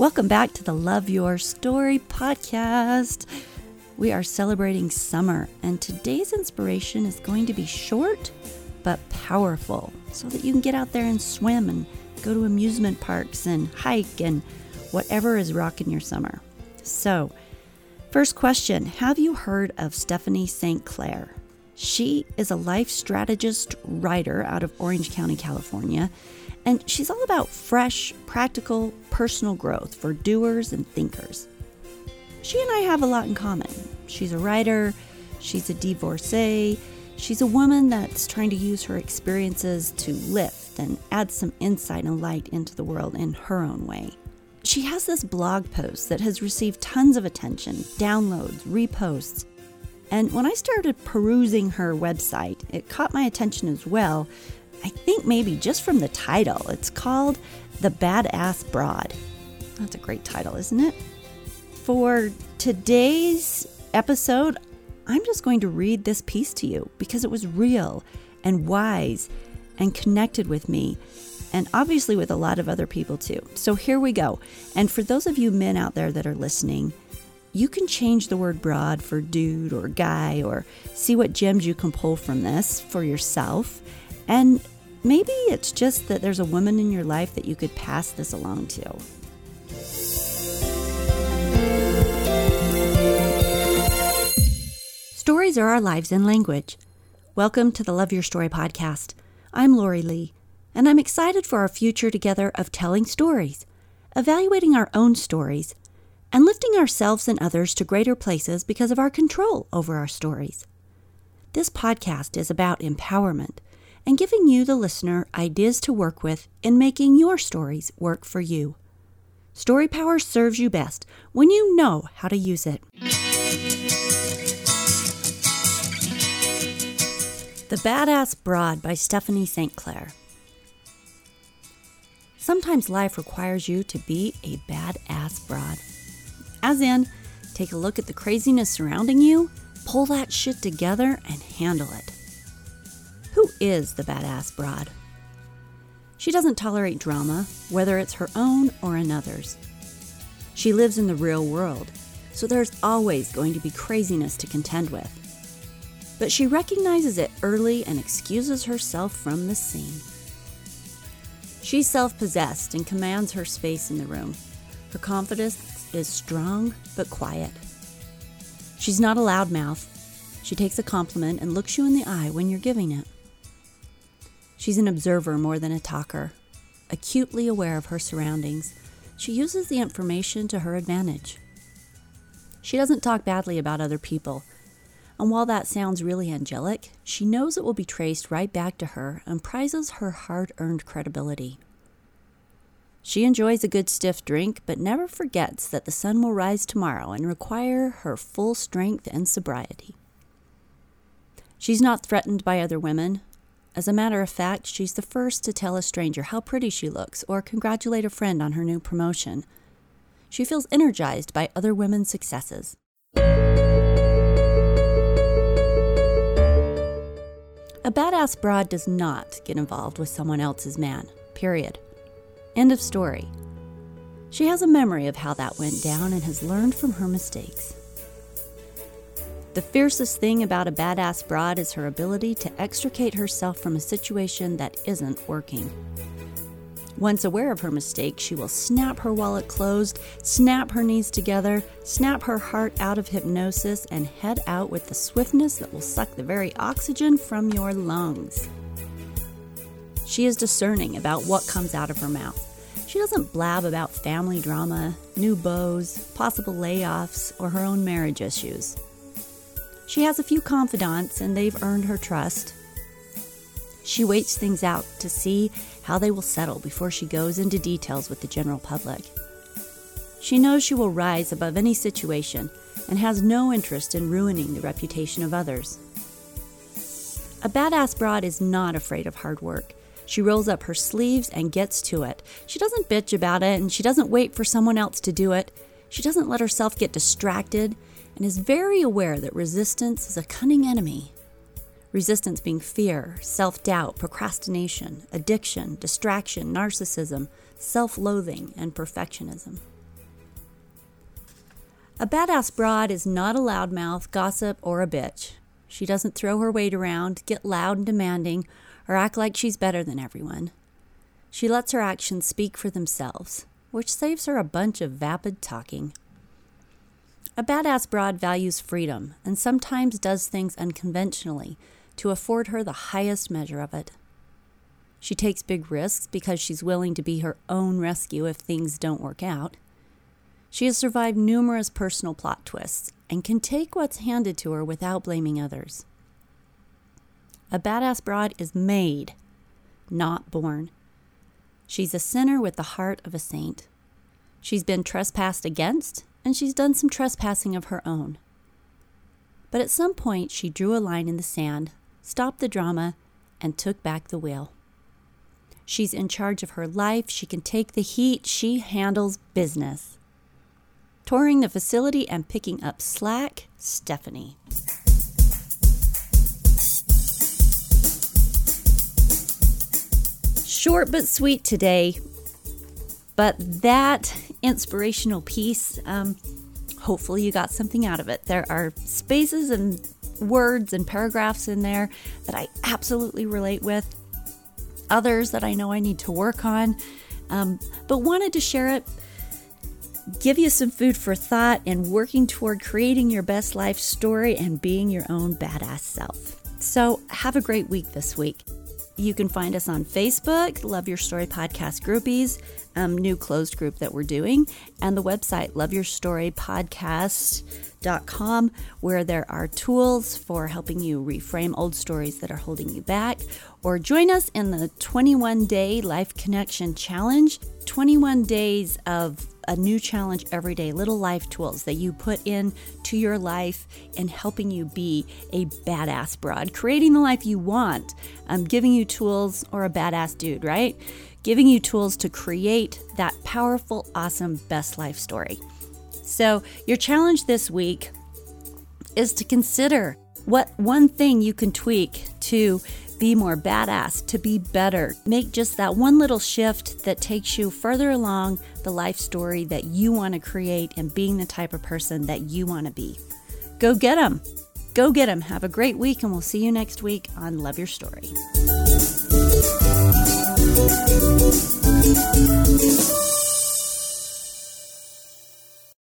Welcome back to the Love Your Story podcast. We are celebrating summer, and today's inspiration is going to be short but powerful so that you can get out there and swim and go to amusement parks and hike and whatever is rocking your summer. So, first question Have you heard of Stephanie St. Clair? She is a life strategist writer out of Orange County, California and she's all about fresh, practical, personal growth for doers and thinkers. She and I have a lot in common. She's a writer, she's a divorcee, she's a woman that's trying to use her experiences to lift and add some insight and light into the world in her own way. She has this blog post that has received tons of attention, downloads, reposts. And when I started perusing her website, it caught my attention as well I think maybe just from the title. It's called The Badass Broad. That's a great title, isn't it? For today's episode, I'm just going to read this piece to you because it was real and wise and connected with me and obviously with a lot of other people too. So here we go. And for those of you men out there that are listening, you can change the word broad for dude or guy or see what gems you can pull from this for yourself. And maybe it's just that there's a woman in your life that you could pass this along to. Stories are our lives in language. Welcome to the Love Your Story podcast. I'm Lori Lee, and I'm excited for our future together of telling stories, evaluating our own stories, and lifting ourselves and others to greater places because of our control over our stories. This podcast is about empowerment and giving you, the listener, ideas to work with in making your stories work for you. Story Power serves you best when you know how to use it. The Badass Broad by Stephanie St. Clair. Sometimes life requires you to be a badass broad. As in, take a look at the craziness surrounding you, pull that shit together, and handle it. Who is the badass broad? She doesn't tolerate drama, whether it's her own or another's. She lives in the real world, so there's always going to be craziness to contend with. But she recognizes it early and excuses herself from the scene. She's self possessed and commands her space in the room. Her confidence is strong but quiet. She's not a loudmouth. She takes a compliment and looks you in the eye when you're giving it. She's an observer more than a talker, acutely aware of her surroundings. She uses the information to her advantage. She doesn't talk badly about other people. And while that sounds really angelic, she knows it will be traced right back to her and prizes her hard earned credibility. She enjoys a good stiff drink, but never forgets that the sun will rise tomorrow and require her full strength and sobriety. She's not threatened by other women, as a matter of fact, she's the first to tell a stranger how pretty she looks or congratulate a friend on her new promotion. She feels energized by other women's successes. A badass broad does not get involved with someone else's man, period. End of story. She has a memory of how that went down and has learned from her mistakes. The fiercest thing about a badass broad is her ability to extricate herself from a situation that isn't working. Once aware of her mistake, she will snap her wallet closed, snap her knees together, snap her heart out of hypnosis, and head out with the swiftness that will suck the very oxygen from your lungs. She is discerning about what comes out of her mouth. She doesn't blab about family drama, new beaux, possible layoffs, or her own marriage issues. She has a few confidants, and they've earned her trust. She waits things out to see how they will settle before she goes into details with the general public. She knows she will rise above any situation and has no interest in ruining the reputation of others. A badass broad is not afraid of hard work. She rolls up her sleeves and gets to it. She doesn't bitch about it and she doesn't wait for someone else to do it. She doesn't let herself get distracted and is very aware that resistance is a cunning enemy. Resistance being fear, self doubt, procrastination, addiction, distraction, narcissism, self loathing, and perfectionism. A badass broad is not a loudmouth, gossip, or a bitch. She doesn't throw her weight around, get loud and demanding, or act like she's better than everyone. She lets her actions speak for themselves, which saves her a bunch of vapid talking. A badass broad values freedom and sometimes does things unconventionally to afford her the highest measure of it. She takes big risks because she's willing to be her own rescue if things don't work out. She has survived numerous personal plot twists and can take what's handed to her without blaming others. A badass broad is made, not born. She's a sinner with the heart of a saint. She's been trespassed against, and she's done some trespassing of her own. But at some point, she drew a line in the sand, stopped the drama, and took back the wheel. She's in charge of her life. She can take the heat. She handles business touring the facility and picking up slack, Stephanie. Short but sweet today, but that inspirational piece, um, hopefully you got something out of it. There are spaces and words and paragraphs in there that I absolutely relate with, others that I know I need to work on, um, but wanted to share it give you some food for thought and working toward creating your best life story and being your own badass self. So, have a great week this week. You can find us on Facebook, Love Your Story Podcast Groupies, um, new closed group that we're doing, and the website, loveyourstorypodcast.com, where there are tools for helping you reframe old stories that are holding you back. Or join us in the 21 day Life Connection Challenge 21 days of a new challenge every day, little life tools that you put in to your life and helping you be a badass broad, creating the life you want, um, giving you tools or a badass dude, right? Giving you tools to create that powerful, awesome best life story. So, your challenge this week is to consider what one thing you can tweak to be more badass, to be better. Make just that one little shift that takes you further along the life story that you want to create and being the type of person that you want to be. Go get them. Go get them. Have a great week, and we'll see you next week on Love Your Story. Thank you.